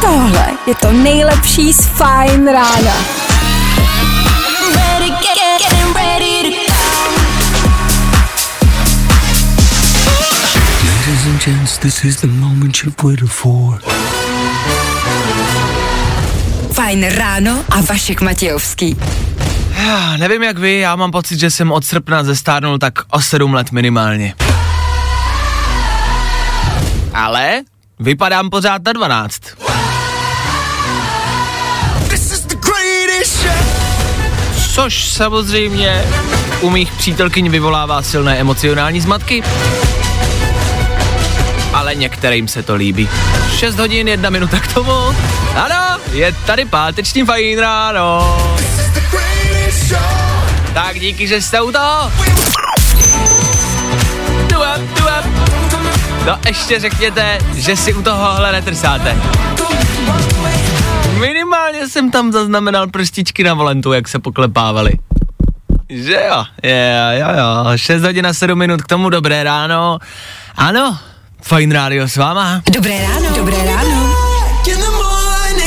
Tohle je to nejlepší z Fajn rána. ready, get, get, getting ready to Ladies and gents, this is the moment you've waited for. Fajn ráno a Vašek Matějovský. Já nevím jak vy, já mám pocit, že jsem od srpna zestárnul tak o 7 let minimálně. Ale vypadám pořád na 12. Což samozřejmě u mých přítelkyň vyvolává silné emocionální zmatky. Ale některým se to líbí. 6 hodin, jedna minuta k tomu. Ano, je tady páteční fajn ráno. Tak díky, že jste u toho. No ještě řekněte, že si u tohohle netrsáte. Minimálně jsem tam zaznamenal prstičky na volentu, jak se poklepávali. Že jo, je, jo, jo, 6 hodin a 7 minut k tomu, dobré ráno. Ano, fajn rádio s váma. Dobré ráno. Dobré ráno.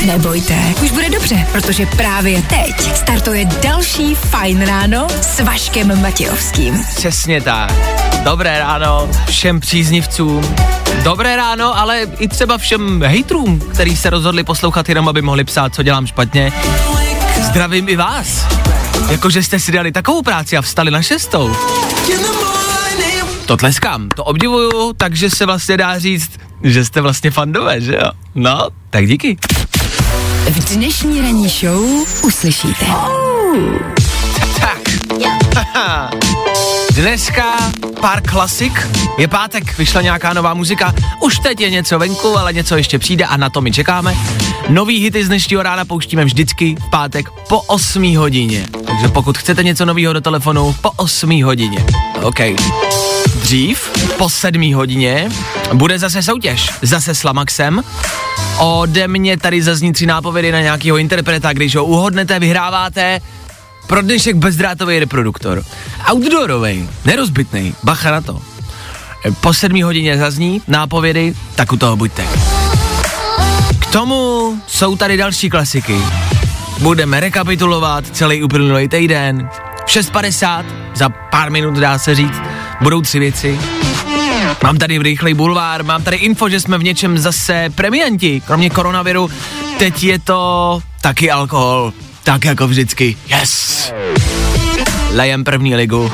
Nebojte, už bude dobře, protože právě teď startuje další Fajn ráno s Vaškem Matějovským. Přesně tak. Dobré ráno všem příznivcům. Dobré ráno, ale i třeba všem hejtrům, kteří se rozhodli poslouchat jenom, aby mohli psát, co dělám špatně. Zdravím i vás. Jakože jste si dali takovou práci a vstali na šestou. To tleskám, to obdivuju, takže se vlastně dá říct, že jste vlastně fandové, že jo? No, tak díky. V dnešní ranní show uslyšíte. Tak. Haha. Dneska pár klasik. Je pátek, vyšla nějaká nová muzika. Už teď je něco venku, ale něco ještě přijde a na to my čekáme. Nový hity z dnešního rána pouštíme vždycky v pátek po 8 hodině. Takže pokud chcete něco nového do telefonu, po 8 hodině. OK. Dřív, po 7 hodině, bude zase soutěž. Zase s Lamaxem. Ode mě tady zazní tři nápovědy na nějakého interpreta, když ho uhodnete, vyhráváte pro dnešek bezdrátový reproduktor. Outdoorový, nerozbitný, bacha na to. Po sedmí hodině zazní nápovědy, tak u toho buďte. K tomu jsou tady další klasiky. Budeme rekapitulovat celý uplynulý týden. V 6.50, za pár minut dá se říct, budou tři věci. Mám tady rychlej bulvár, mám tady info, že jsme v něčem zase premianti. Kromě koronaviru, teď je to taky alkohol. Tak jako vždycky. Yes! Lejem první ligu.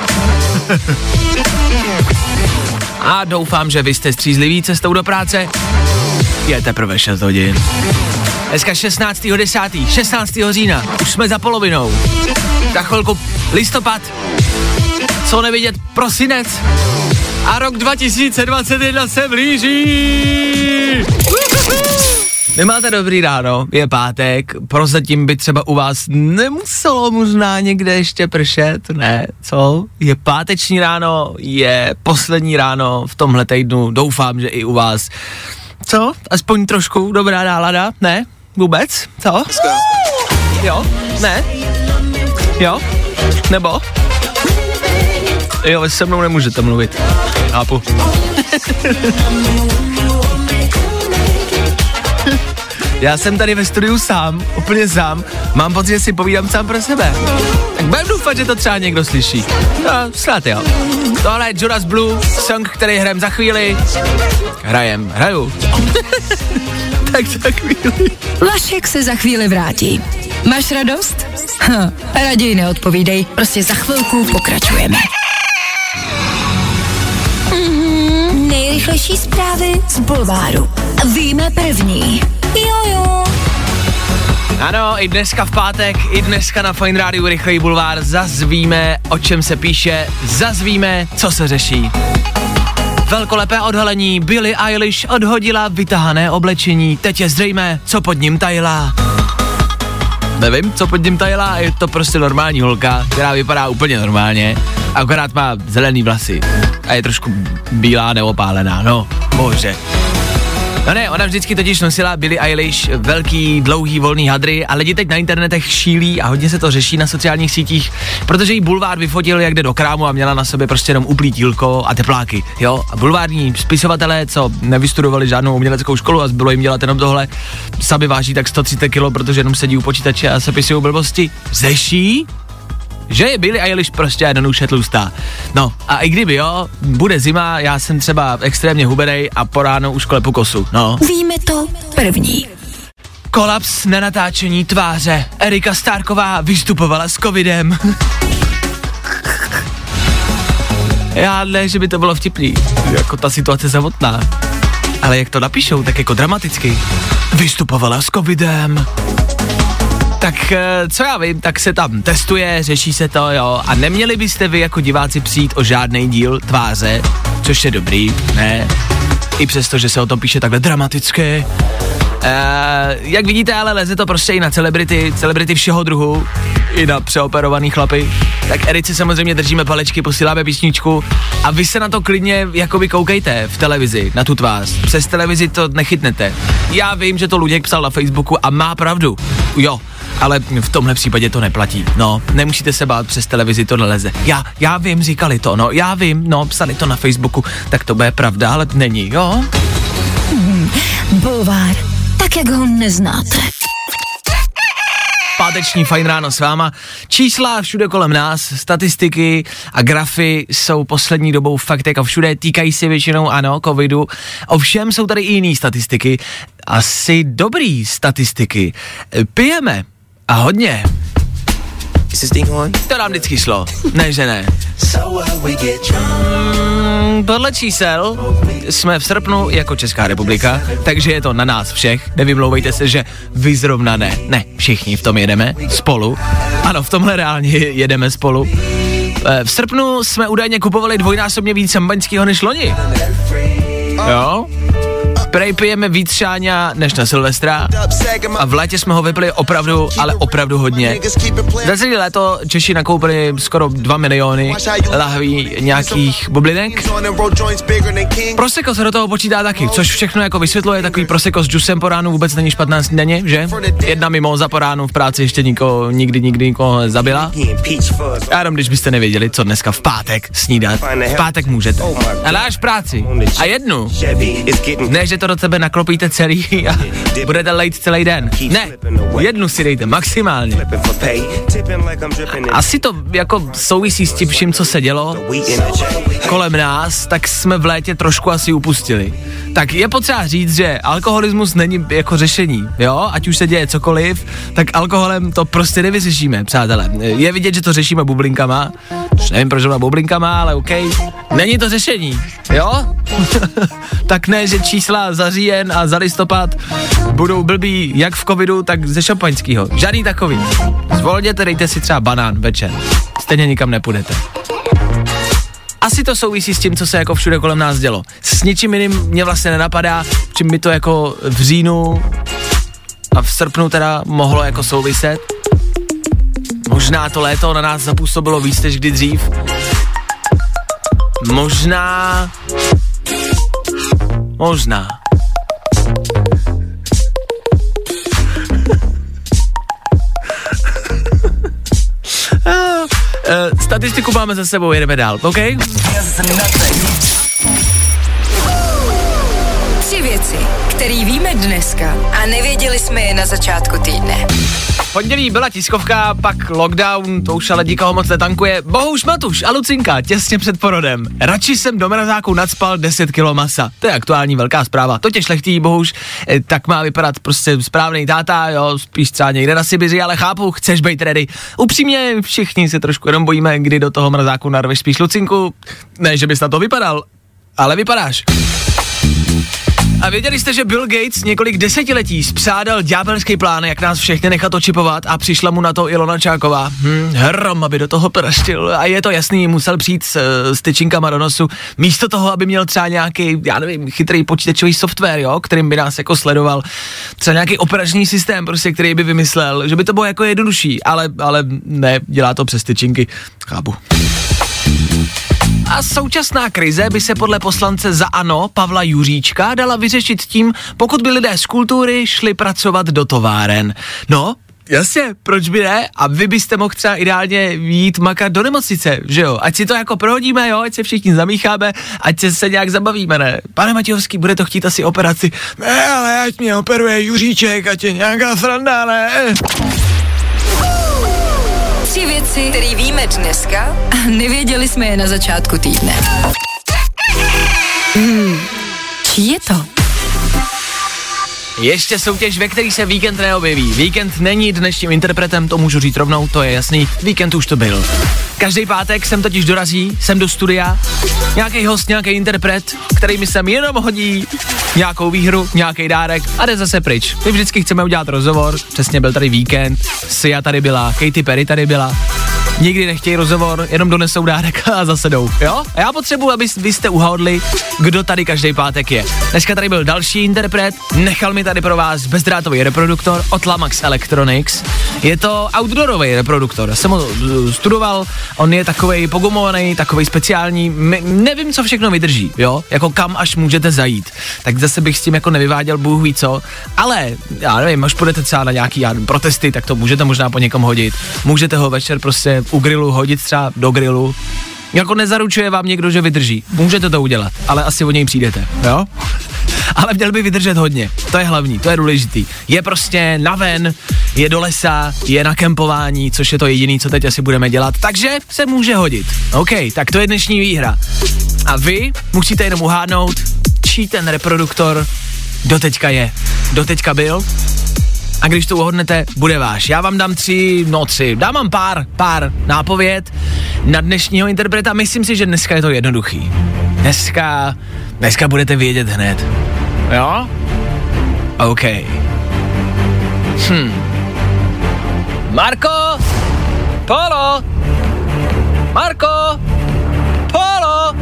A doufám, že vy jste střízliví cestou do práce. Je teprve 6 hodin. Dneska 16.10. 16. října. Už jsme za polovinou. Za chvilku listopad. Co nevidět, prosinec. A rok 2021 se blíží. Vy máte dobrý ráno, je pátek, prozatím by třeba u vás nemuselo možná někde ještě pršet, ne, co? Je páteční ráno, je poslední ráno v tomhle týdnu, doufám, že i u vás. Co? Aspoň trošku dobrá nálada, ne? Vůbec? Co? Jo? Ne? Jo? Nebo? Jo, vy se mnou nemůžete mluvit. Chápu. Já jsem tady ve studiu sám, úplně sám. Mám pocit, že si povídám sám pro sebe. Tak budem doufat, že to třeba někdo slyší. No, snad jo. Tohle je Jonas Blue, song, který hrajem za chvíli. Hrajem, hraju. tak za chvíli. Vašek se za chvíli vrátí. Máš radost? Hm, raději neodpovídej, prostě za chvilku pokračujeme. Nejrychlejší zprávy z Bulváru. Víme první. Jojo. Ano, i dneska v pátek, i dneska na Fine Radio Rychlej bulvár zazvíme, o čem se píše, zazvíme, co se řeší. Velkolepé odhalení, Billie Eilish odhodila vytahané oblečení, teď je zřejmé, co pod ním tajila. Nevím, co pod ním tajila, je to prostě normální holka, která vypadá úplně normálně, akorát má zelený vlasy a je trošku bílá neopálená, no, bože. No ne, ona vždycky totiž nosila Billie Eilish velký, dlouhý, volný hadry a lidi teď na internetech šílí a hodně se to řeší na sociálních sítích, protože jí bulvár vyfotil, jak jde do krámu a měla na sobě prostě jenom uplítílko a tepláky, jo. A bulvární spisovatelé, co nevystudovali žádnou uměleckou školu a bylo jim dělat jenom tohle, sami váží tak 130 kg, protože jenom sedí u počítače a sepisují blbosti, zeší že je Billie Eilish prostě jednoduše tlustá. No a i kdyby jo, bude zima, já jsem třeba extrémně hubenej a po ráno už klepu kosu, no. Víme to první. Kolaps na natáčení tváře. Erika Stárková vystupovala s covidem. Já ne, že by to bylo vtipný, jako ta situace samotná. Ale jak to napíšou, tak jako dramaticky. Vystupovala s covidem. Tak eh, co já vím, tak se tam testuje, řeší se to, jo. A neměli byste vy jako diváci přijít o žádný díl tváře, což je dobrý, ne? I přesto, že se o tom píše takhle dramaticky. Uh, jak vidíte, ale leze to prostě i na celebrity, celebrity všeho druhu, i na přeoperovaný chlapy. Tak Erici samozřejmě držíme palečky, posíláme písničku a vy se na to klidně jakoby koukejte v televizi, na tu tvář. Přes televizi to nechytnete. Já vím, že to Luděk psal na Facebooku a má pravdu. Jo, ale v tomhle případě to neplatí. No, nemusíte se bát, přes televizi to neleze. Já, já vím, říkali to, no, já vím, no, psali to na Facebooku, tak to bude pravda, ale není, jo? Bulvár, jak ho neznáte. Páteční fajn ráno s váma. Čísla všude kolem nás, statistiky a grafy jsou poslední dobou fakt jako všude, týkají se většinou ano, covidu. Ovšem jsou tady i jiné statistiky, asi dobrý statistiky. Pijeme a hodně. To nám vždycky šlo, ne že ne. Mm, podle čísel jsme v srpnu jako Česká republika, takže je to na nás všech. Nevymlouvejte se, že vy zrovna ne. Ne, všichni v tom jedeme spolu. Ano, v tomhle reálně jedeme spolu. Eh, V srpnu jsme údajně kupovali dvojnásobně víc šampaňského než loni. Jo? Prej pijeme víc šáňa než na Silvestra a v létě jsme ho vypili opravdu, ale opravdu hodně. Za celé léto Češi nakoupili skoro 2 miliony lahví nějakých bublinek. Prosecco se do toho počítá taky, což všechno jako vysvětluje, takový prosecco s džusem po ránu vůbec není špatná snídaně, že? Jedna mimoza po ránu v práci ještě nikoho, nikdy, nikdy nikoho nezabila. Já jenom, když byste nevěděli, co dneska v pátek snídat. V pátek můžete. Ale až práci. A jednu. Ne, že to do tebe naklopíte celý a budete lejt celý den. Ne, jednu si dejte, maximálně. Asi to jako souvisí s tím vším, co se dělo kolem nás, tak jsme v létě trošku asi upustili. Tak je potřeba říct, že alkoholismus není jako řešení, jo, ať už se děje cokoliv, tak alkoholem to prostě nevyřešíme, přátelé. Je vidět, že to řešíme bublinkama, už nevím proč zrovna bublinkama, ale OK, není to řešení, jo? tak ne, že čísla za říjen a za listopad budou blbý jak v covidu, tak ze šampaňského. Žádný takový. Zvolněte, dejte si třeba banán večer. Stejně nikam nepůjdete. Asi to souvisí s tím, co se jako všude kolem nás dělo. S ničím jiným mě vlastně nenapadá, čím by to jako v říjnu a v srpnu teda mohlo jako souviset. Možná to léto na nás zapůsobilo víc než kdy dřív. Možná... Možná. Uh, statistiku máme za sebou, jedeme dál, OK? Tři věci, které víme dneska a nevěděli jsme je na začátku týdne. Pondělí byla tiskovka, pak lockdown, to už ale nikoho moc netankuje. Bohuž Matuš a Lucinka těsně před porodem. Radši jsem do mrazáku nadspal 10 kilo masa. To je aktuální velká zpráva. To tě šlechtí, bohuž, eh, tak má vypadat prostě správný táta, jo, spíš třeba někde na Sibiři, ale chápu, chceš být ready. Upřímně, všichni se trošku jenom bojíme, kdy do toho mrazáku narveš spíš Lucinku. Ne, že bys na to vypadal, ale vypadáš. A věděli jste, že Bill Gates několik desetiletí spřádal ďábelský plán, jak nás všechny nechat očipovat a přišla mu na to Ilona Čáková. Hm, hrom, aby do toho praštil. A je to jasný, musel přijít s, s tyčinkama do nosu. Místo toho, aby měl třeba nějaký, já nevím, chytrý počítačový software, jo, kterým by nás jako sledoval. Třeba nějaký operační systém, prostě, který by vymyslel, že by to bylo jako jednodušší, ale, ale ne, dělá to přes tyčinky. Chápu. A současná krize by se podle poslance za ANO Pavla Juříčka dala vyřešit tím, pokud by lidé z kultury šli pracovat do továren. No, Jasně, proč by ne? A vy byste mohl třeba ideálně jít makat do nemocnice, že jo? Ať si to jako prohodíme, jo? Ať se všichni zamícháme, ať se, se nějak zabavíme, ne? Pane Matějovský, bude to chtít asi operaci. Ne, ale ať mě operuje Juříček, ať je nějaká sranda, ne? Tři věci, které víme dneska a nevěděli jsme je na začátku týdne. Hmm, čí je to? Ještě soutěž, ve který se víkend neobjeví. Víkend není dnešním interpretem, to můžu říct rovnou, to je jasný. Víkend už to byl. Každý pátek sem totiž dorazí, sem do studia, nějaký host, nějaký interpret, který mi sem jenom hodí nějakou výhru, nějaký dárek a jde zase pryč. My vždycky chceme udělat rozhovor, přesně byl tady víkend, Sia tady byla, Katy Perry tady byla, nikdy nechtějí rozhovor, jenom donesou dárek a zase jdou, jo? A já potřebuji, aby vy jste uhodli, kdo tady každý pátek je. Dneska tady byl další interpret, nechal mi tady pro vás bezdrátový reproduktor od Lamax Electronics. Je to outdoorový reproduktor, já jsem ho uh, studoval, on je takový pogumovaný, takový speciální, my, nevím, co všechno vydrží, jo? Jako kam až můžete zajít. Tak zase bych s tím jako nevyváděl, Bůh ví co, ale já nevím, až půjdete třeba na nějaký protesty, tak to můžete možná po někom hodit. Můžete ho večer prostě u grilu hodit třeba do grilu. Jako nezaručuje vám někdo, že vydrží. Můžete to udělat, ale asi o něj přijdete, jo? Ale měl by vydržet hodně. To je hlavní, to je důležitý. Je prostě naven, je do lesa, je na kempování, což je to jediné, co teď asi budeme dělat, takže se může hodit. OK, tak to je dnešní výhra. A vy musíte jenom uhádnout, čí ten reproduktor doteďka je. Doteďka byl a když to uhodnete, bude váš. Já vám dám tři, no tři, dám vám pár, pár nápověd na dnešního interpreta. Myslím si, že dneska je to jednoduchý. Dneska, dneska budete vědět hned. Jo? OK. Hm. Marko! Polo! Marko! Polo!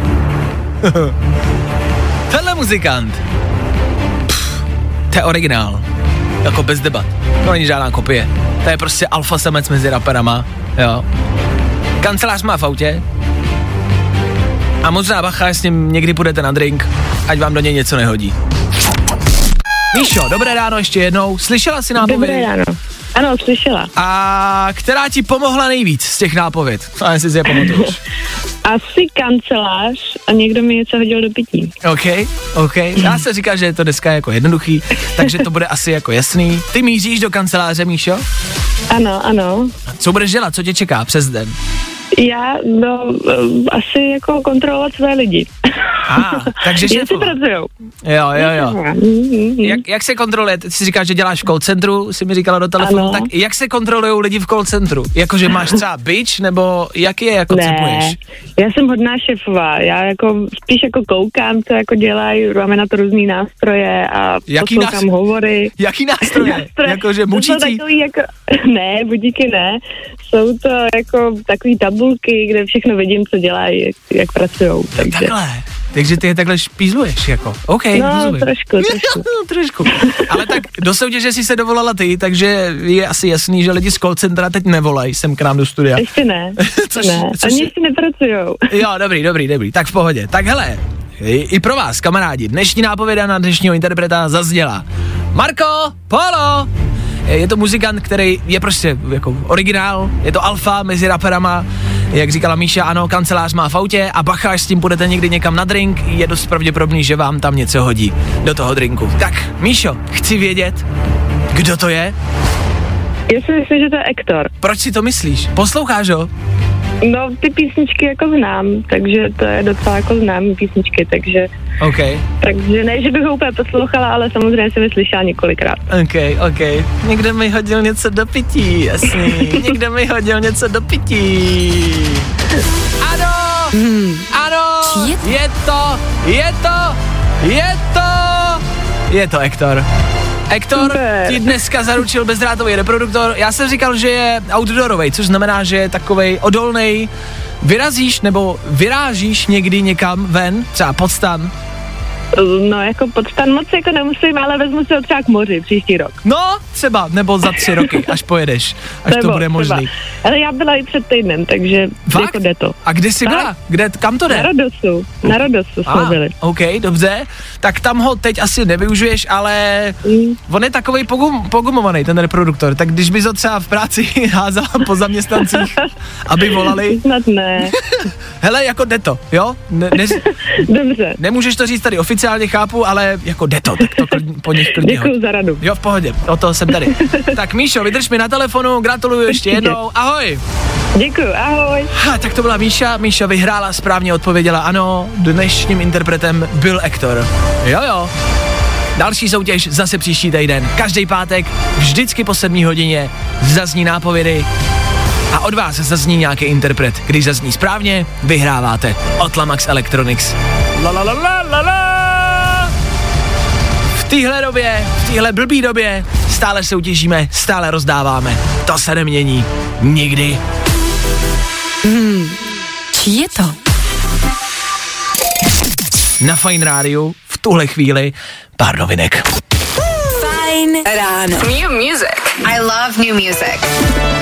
Tenhle muzikant. Pff, to je originál. Jako bez debat. To není žádná kopie. To je prostě alfa samec mezi raperama, jo. Kancelář má v autě. A možná bacha, s ním někdy půjdete na drink, ať vám do něj něco nehodí. Míšo, dobré ráno ještě jednou. Slyšela jsi nápovědy? Dobré ráno. Ano, slyšela. A která ti pomohla nejvíc z těch nápověd? Co jestli si je pamatuješ. Asi kancelář a někdo mi něco hodil do pití. OK, OK. Já se říká, že je to dneska jako jednoduchý, takže to bude asi jako jasný. Ty míříš do kanceláře, Míšo? Ano, ano. Co budeš dělat? Co tě čeká přes den? Já, no, eh, asi jako kontrolovat své lidi. A, takže Jestli šéfova. pracujou. Jo, jo, jo. Mhm. Jak, jak se kontroluje, ty si říkáš, že děláš v call centru, si mi říkala do telefonu, Ano. tak jak se kontrolují lidi v call centru? Jakože máš třeba bitch, nebo jak je jako Ne, já jsem hodná šefová. Já jako spíš jako koukám, co jako dělají, máme na to různý nástroje a Jaký poslouchám nástroje? hovory. Jaký nástroje? Nástroje. Jakože mučící? takový jako, ne, budíky ne. Jsou to jako takový tabulky, kde všechno vidím, co dělají, jak, jak pracují. Takže. Takhle. Takže ty je takhle špízluješ, jako. OK, No, rozumím. trošku, trošku. trošku. Ale tak do soutěže si se dovolala ty, takže je asi jasný, že lidi z call centra teď nevolají sem k nám do studia. Ještě ne, Což- ne. což Oni je- ještě nepracujou. Jo, dobrý, dobrý, dobrý. Tak v pohodě. Tak hele, i, i pro vás, kamarádi, dnešní nápověda na dnešního interpreta zazněla. Marko, Polo! Je to muzikant, který je prostě jako originál, je to alfa mezi raperama, jak říkala Míša, ano, kancelář má v autě a bacha, až s tím půjdete někdy někam na drink, je dost pravděpodobný, že vám tam něco hodí do toho drinku. Tak, Míšo, chci vědět, kdo to je? Já si myslím, že to je Ektor. Proč si to myslíš? Posloucháš ho? No, ty písničky jako znám, takže to je docela jako známý písničky, takže, OK, takže ne, že bych ho úplně poslouchala, ale samozřejmě jsem je slyšela několikrát. OK, OK. Někdo mi hodil něco do pití, jasný. Někdo mi hodil něco do pití. Ano! Ano! Je to- Je to! Je to! Je to! Je to Ektor. Ektor Super. ti dneska zaručil bezdrátový reproduktor. Já jsem říkal, že je outdoorový, což znamená, že je takovej odolný. Vyrazíš nebo vyrážíš někdy někam ven, třeba pod stan, No, jako pod stan moc jako nemusím, ale vezmu si ho třeba k moři příští rok. No, třeba, nebo za tři roky, až pojedeš, až to Nebo bude možný. třeba. Ale já byla i před týdnem, takže Fakt? jako jde to. A kde jsi Tak. byla? Kde, kam to Na jde? Rodosu, na Rodosu jsme A, byli. OK, dobře. Tak tam ho teď asi nevyužiješ, ale Mm. on je takový pogum, pogumovaný, ten reproduktor. Tak když bys ho třeba v práci házala po zaměstnancích, aby volali, Snad ne. hele, jako jde to, jo? Ne, ne, Dobře, nemůžeš to říct tady oficiálně, chápu, ale jako jde to, tak to klidně, po nich klidně děkuji za radu. Jo, v pohodě, o to jsem tady. tak Míšo, vydrž mi na telefonu, gratuluju ještě jednou, ahoj. Děkuji, ahoj. Ha, tak to byla Míša, Míša vyhrála, správně odpověděla ano, dnešním interpretem byl Ektor. Jo, jo. Další soutěž zase příští týden. Každý pátek, vždycky po 7 hodině, zazní nápovědy a od vás zazní nějaký interpret. Když zazní správně, vyhráváte od Lamax Electronics. La la la la la la. V téhle době, v téhle blbý době stále soutěžíme, stále rozdáváme. To se nemění. Nikdy. Čí je to? Na Fine Rádiu v tuhle chvíli pár novinek. Fajn ráno. New music. I love new music.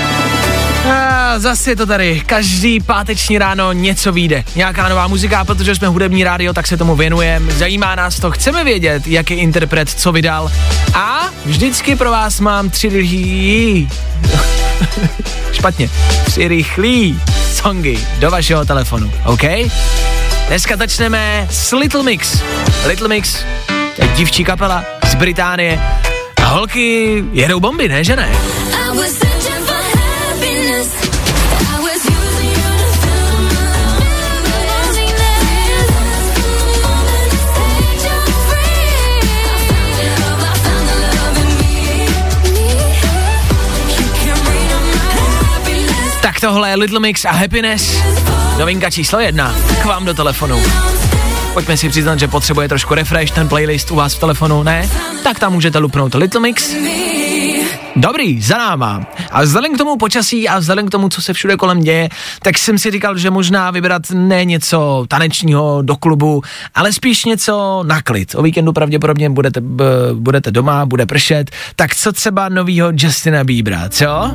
A zase je to tady. Každý páteční ráno něco vyjde. Nějaká nová muzika, protože jsme hudební rádio, tak se tomu věnujeme. Zajímá nás to, chceme vědět, jaký interpret co vydal. A vždycky pro vás mám tři rychlý... Špatně. Tři rychlý songy do vašeho telefonu, OK? Dneska začneme s Little Mix. Little Mix, dívčí kapela z Británie. A holky jedou bomby, ne, že ne? Tohle je Little Mix a Happiness. Novinka číslo jedna. K vám do telefonu. Pojďme si přiznat, že potřebuje trošku refresh ten playlist u vás v telefonu, ne? Tak tam můžete lupnout Little Mix. Dobrý, za náma. A vzhledem k tomu počasí a vzhledem k tomu, co se všude kolem děje, tak jsem si říkal, že možná vybrat ne něco tanečního do klubu, ale spíš něco na klid. O víkendu pravděpodobně budete, b, budete doma, bude pršet, tak co třeba novýho Justina Biebera, co?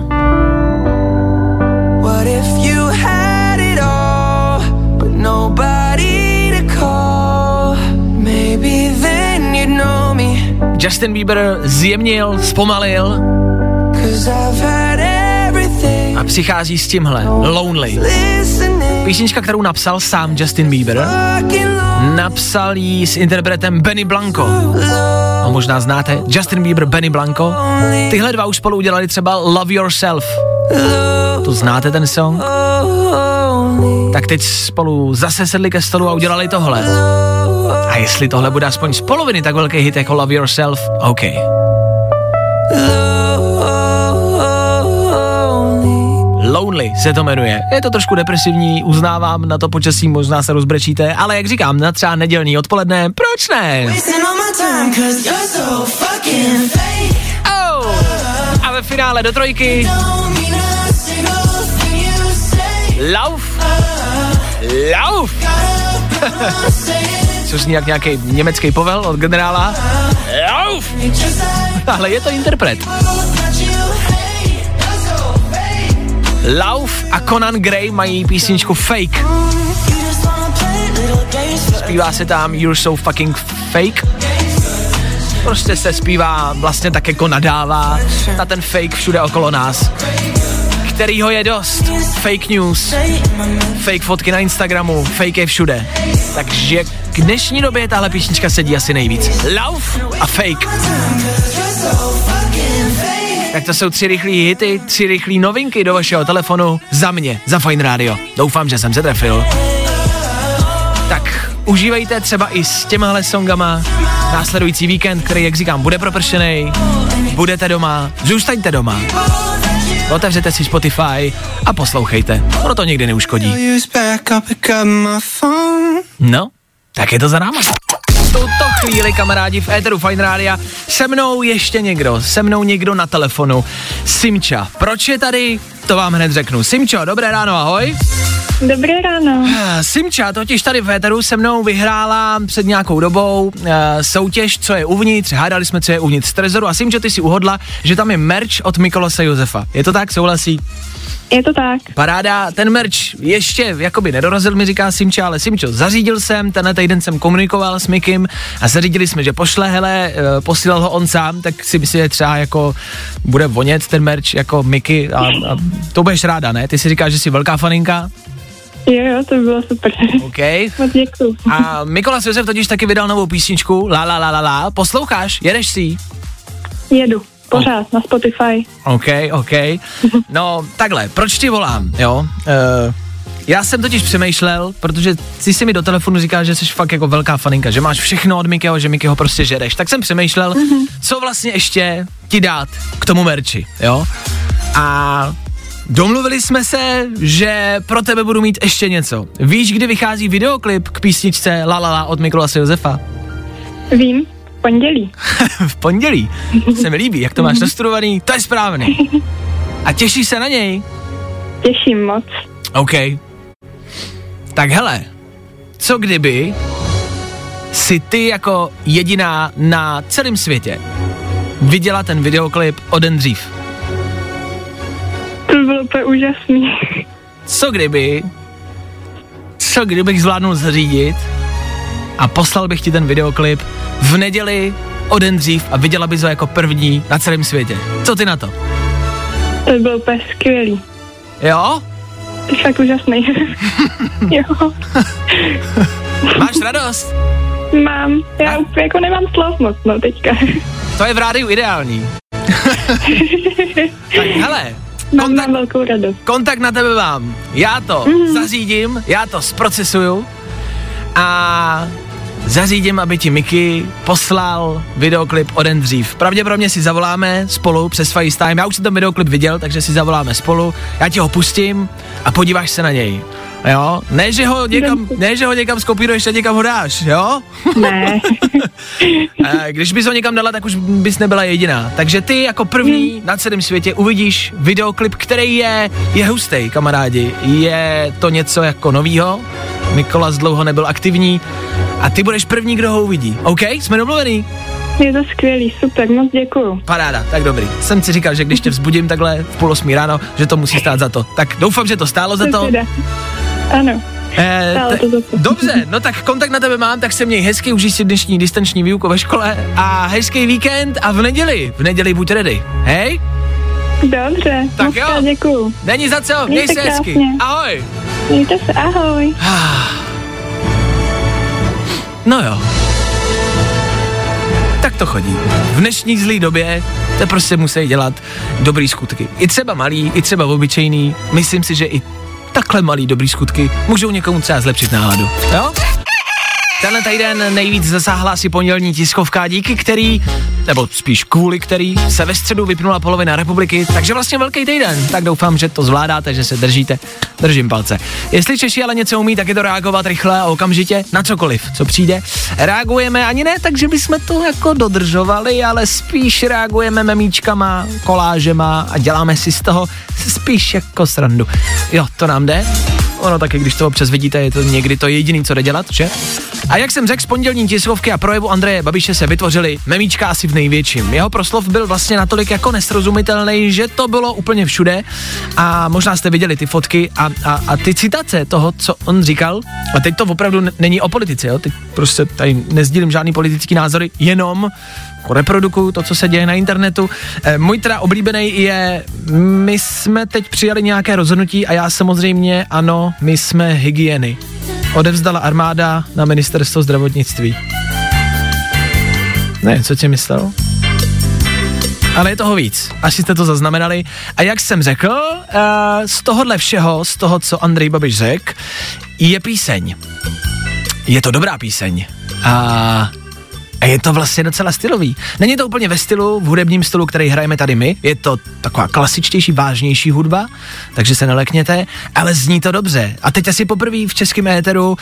What if you had it all, but nobody to call? Maybe then you'd know me. Justin Bieber zjemnil, zpomalil Cause I've had everything. a přichází s tímhle, Lonely. Písnička, kterou napsal sám Justin Bieber, napsal ji s interpretem Benny Blanco. Ho možná znáte, Justin Bieber, Benny Blanco. Tyhle dva už spolu udělali třeba Love Yourself. To znáte ten song? Tak teď spolu zase sedli ke stolu a udělali tohle. A jestli tohle bude aspoň z poloviny tak velký hit jako Love Yourself, OK. Lonely se to jmenuje. Je to trošku depresivní, uznávám, na to počasí možná se rozbrečíte, ale jak říkám, na třeba nedělní odpoledne, proč ne? Oh! A ve finále do trojky. Lauf! Lauf! Což zní jak nějaký německý povel od generála. Lauf! Ale je to interpret. Lauf a Conan Gray mají písničku Fake. Zpívá se tam You're so fucking fake. Prostě se zpívá, vlastně tak jako nadává na ten fake všude okolo nás. Kterýho je dost. Fake news, fake fotky na Instagramu, fake je všude. Takže k dnešní době tahle písnička sedí asi nejvíc. Lauf a fake. Tak to jsou tři rychlé hity, tři rychlé novinky do vašeho telefonu za mě, za Fine Radio. Doufám, že jsem se trefil. Tak užívejte třeba i s těmahle songama následující víkend, který, jak říkám, bude propršený, budete doma, zůstaňte doma. Otevřete si Spotify a poslouchejte. Ono to nikdy neuškodí. No, tak je to za náma. Tuto chvíli, kamarádi, v éteru Fine Rádia, se mnou ještě někdo, se mnou někdo na telefonu. Simča, proč je tady? To vám hned řeknu. Simčo, dobré ráno, ahoj. Dobré ráno. Eh, Simča totiž tady v éteru se mnou vyhrála před nějakou dobou uh, soutěž, co je uvnitř, hádali jsme, co je uvnitř trezoru a Simčo, ty si uhodla, že tam je merch od Mikolase Josefa. Je to tak, souhlasí? Je to tak. Paráda, ten merch ještě jakoby nedorazil, mi říká Simča, ale Simčo, zařídil jsem, tenhle týden jsem komunikoval s Mikim a zařídili jsme, že pošle, hele, eh, posílal ho on sám, tak si myslím, že třeba jako bude vonět ten merch jako Miky a, a to budeš ráda, ne? Ty si říkáš, že jsi velká faninka? Jo, jo, to bylo super. OK. Moc děkuju. A Mikolas Josef totiž taky vydal novou písničku, la la la la la, posloucháš, jedeš si ji? Jedu. Pořád na Spotify. OK, OK. No, takhle, proč ti volám, jo? Uh, já jsem totiž přemýšlel, protože ty si mi do telefonu říkáš, že jsi fakt jako velká faninka, že máš všechno od Mikyho, že Mikyho prostě žereš. Tak jsem přemýšlel, mm-hmm. co vlastně ještě ti dát k tomu merči, jo? A domluvili jsme se, že pro tebe budu mít ještě něco. Víš, kdy vychází videoklip k písničce La La La od Mikolase Josefa? Vím, pondělí. v pondělí. Se mi líbí, jak to máš nastudovaný, to je správný. A těšíš se na něj? Těším moc. OK. Tak hele, co kdyby si ty jako jediná na celém světě viděla ten videoklip o den dřív? To bylo úplně úžasný. Co kdyby, co kdybych zvládnul zařídit a poslal bych ti ten videoklip v neděli o den dřív a viděla bys ho jako první na celém světě. Co ty na to? To bylo úplně skvělý. Jo? Jsi fakt úžasný. jo, Máš radost? mám. Já úplně jako nemám slov moc, no teďka. To je v rádiu ideální. tak hele, Mám, kontakt, mám velkou radost. kontakt na tebe mám. Já to mm. zařídím, já to zprocesuju a zařídím, aby ti Miky poslal videoklip o den dřív. Pravděpodobně si zavoláme spolu přes FaceTime. Já už jsem ten videoklip viděl, takže si zavoláme spolu. Já ti ho pustím a podíváš se na něj. Jo? Ne, že ho někam, ne, že ho někam skopíruješ a někam ho dáš, jo? Ne. Eh, Když bys ho někam dala, tak už bys nebyla jediná. Takže ty jako první na celém světě uvidíš videoklip, který je, je hustý, kamarádi. Je to něco jako novýho. Nikolas dlouho nebyl aktivní a ty budeš první, kdo ho uvidí. OK? Jsme domluvený? Je to skvělý, super, moc děkuju. Paráda, tak dobrý. Jsem si říkal, že když tě vzbudím takhle v půl osmí ráno, že to musí stát za to. Tak doufám, že to stálo za to. Ano. Eh, t- dobře, no tak kontakt na tebe mám, tak se měj hezky, užij si dnešní distanční výuku ve škole a hezký víkend a v neděli, v neděli buď ready, hej? Dobře, Tak moc jo. děkuju. Není za co, měj se hezky, krásně. ahoj. Mějte se, ahoj. No jo. Tak to chodí. V dnešní zlý době to prostě musí dělat dobrý skutky. I třeba malý, i třeba obyčejný. Myslím si, že i takhle malý dobrý skutky můžou někomu třeba zlepšit náladu. Jo? Tenhle týden nejvíc zasáhla asi pondělní tiskovka, díky který, nebo spíš kvůli který, se ve středu vypnula polovina republiky, takže vlastně velký týden. Tak doufám, že to zvládáte, že se držíte. Držím palce. Jestli Češi ale něco umí, tak je to reagovat rychle a okamžitě na cokoliv, co přijde. Reagujeme ani ne tak, že bychom to jako dodržovali, ale spíš reagujeme memíčkama, kolážema a děláme si z toho spíš jako srandu. Jo, to nám jde. Ono taky, když to občas vidíte, je to někdy to jediný, co jde dělat, že? A jak jsem řekl, z pondělní tiskovky a projevu Andreje Babiše se vytvořili memíčka asi v největším. Jeho proslov byl vlastně natolik jako nesrozumitelný, že to bylo úplně všude a možná jste viděli ty fotky a, a, a ty citace toho, co on říkal, a teď to opravdu není o politice, jo? teď prostě tady nezdílím žádný politický názory, jenom jako reprodukuju to, co se děje na internetu. E, můj teda oblíbený je, my jsme teď přijali nějaké rozhodnutí a já samozřejmě, ano, my jsme hygieny. Odevzdala armáda na ministerstvo zdravotnictví. Ne, co ti myslel? Ale je toho víc. Asi jste to zaznamenali. A jak jsem řekl, uh, z tohohle všeho, z toho, co Andrej Babiš řekl, je píseň. Je to dobrá píseň. A a je to vlastně docela stylový. Není to úplně ve stylu, v hudebním stylu, který hrajeme tady my. Je to taková klasičtější, vážnější hudba, takže se nelekněte, ale zní to dobře. A teď asi poprvé v českém éteru uh,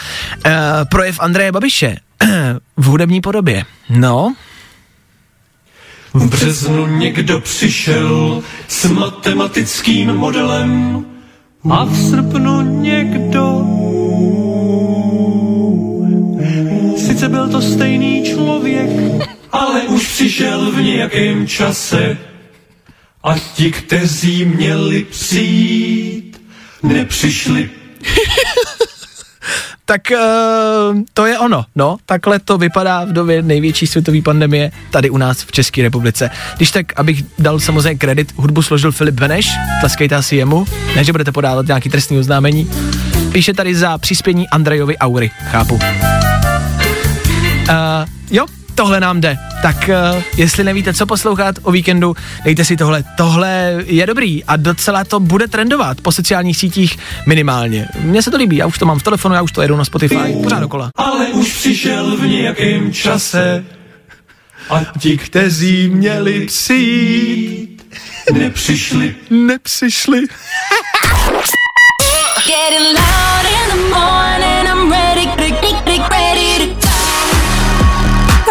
projev Andreje Babiše. v hudební podobě. No, V březnu někdo přišel s matematickým modelem a v srpnu někdo Sice byl to stejný člověk, ale už přišel v nějakém čase a ti, kteří měli přijít, nepřišli. tak uh, to je ono, no, takhle to vypadá v době největší světové pandemie tady u nás v České republice. Když tak, abych dal samozřejmě kredit, hudbu složil Filip Beneš, tleskejte asi jemu, ne, že budete podávat nějaký trestní oznámení. Píše tady za přispění Andrejovi Aury, chápu. Uh, jo, tohle nám jde. Tak uh, jestli nevíte, co poslouchat o víkendu, dejte si tohle. Tohle je dobrý a docela to bude trendovat po sociálních sítích minimálně. Mně se to líbí, já už to mám v telefonu, já už to jedu na Spotify, pořád dokola. ale už přišel v nějakém čase a ti, kteří měli přijít, nepřišli. Nepřišli. Getting loud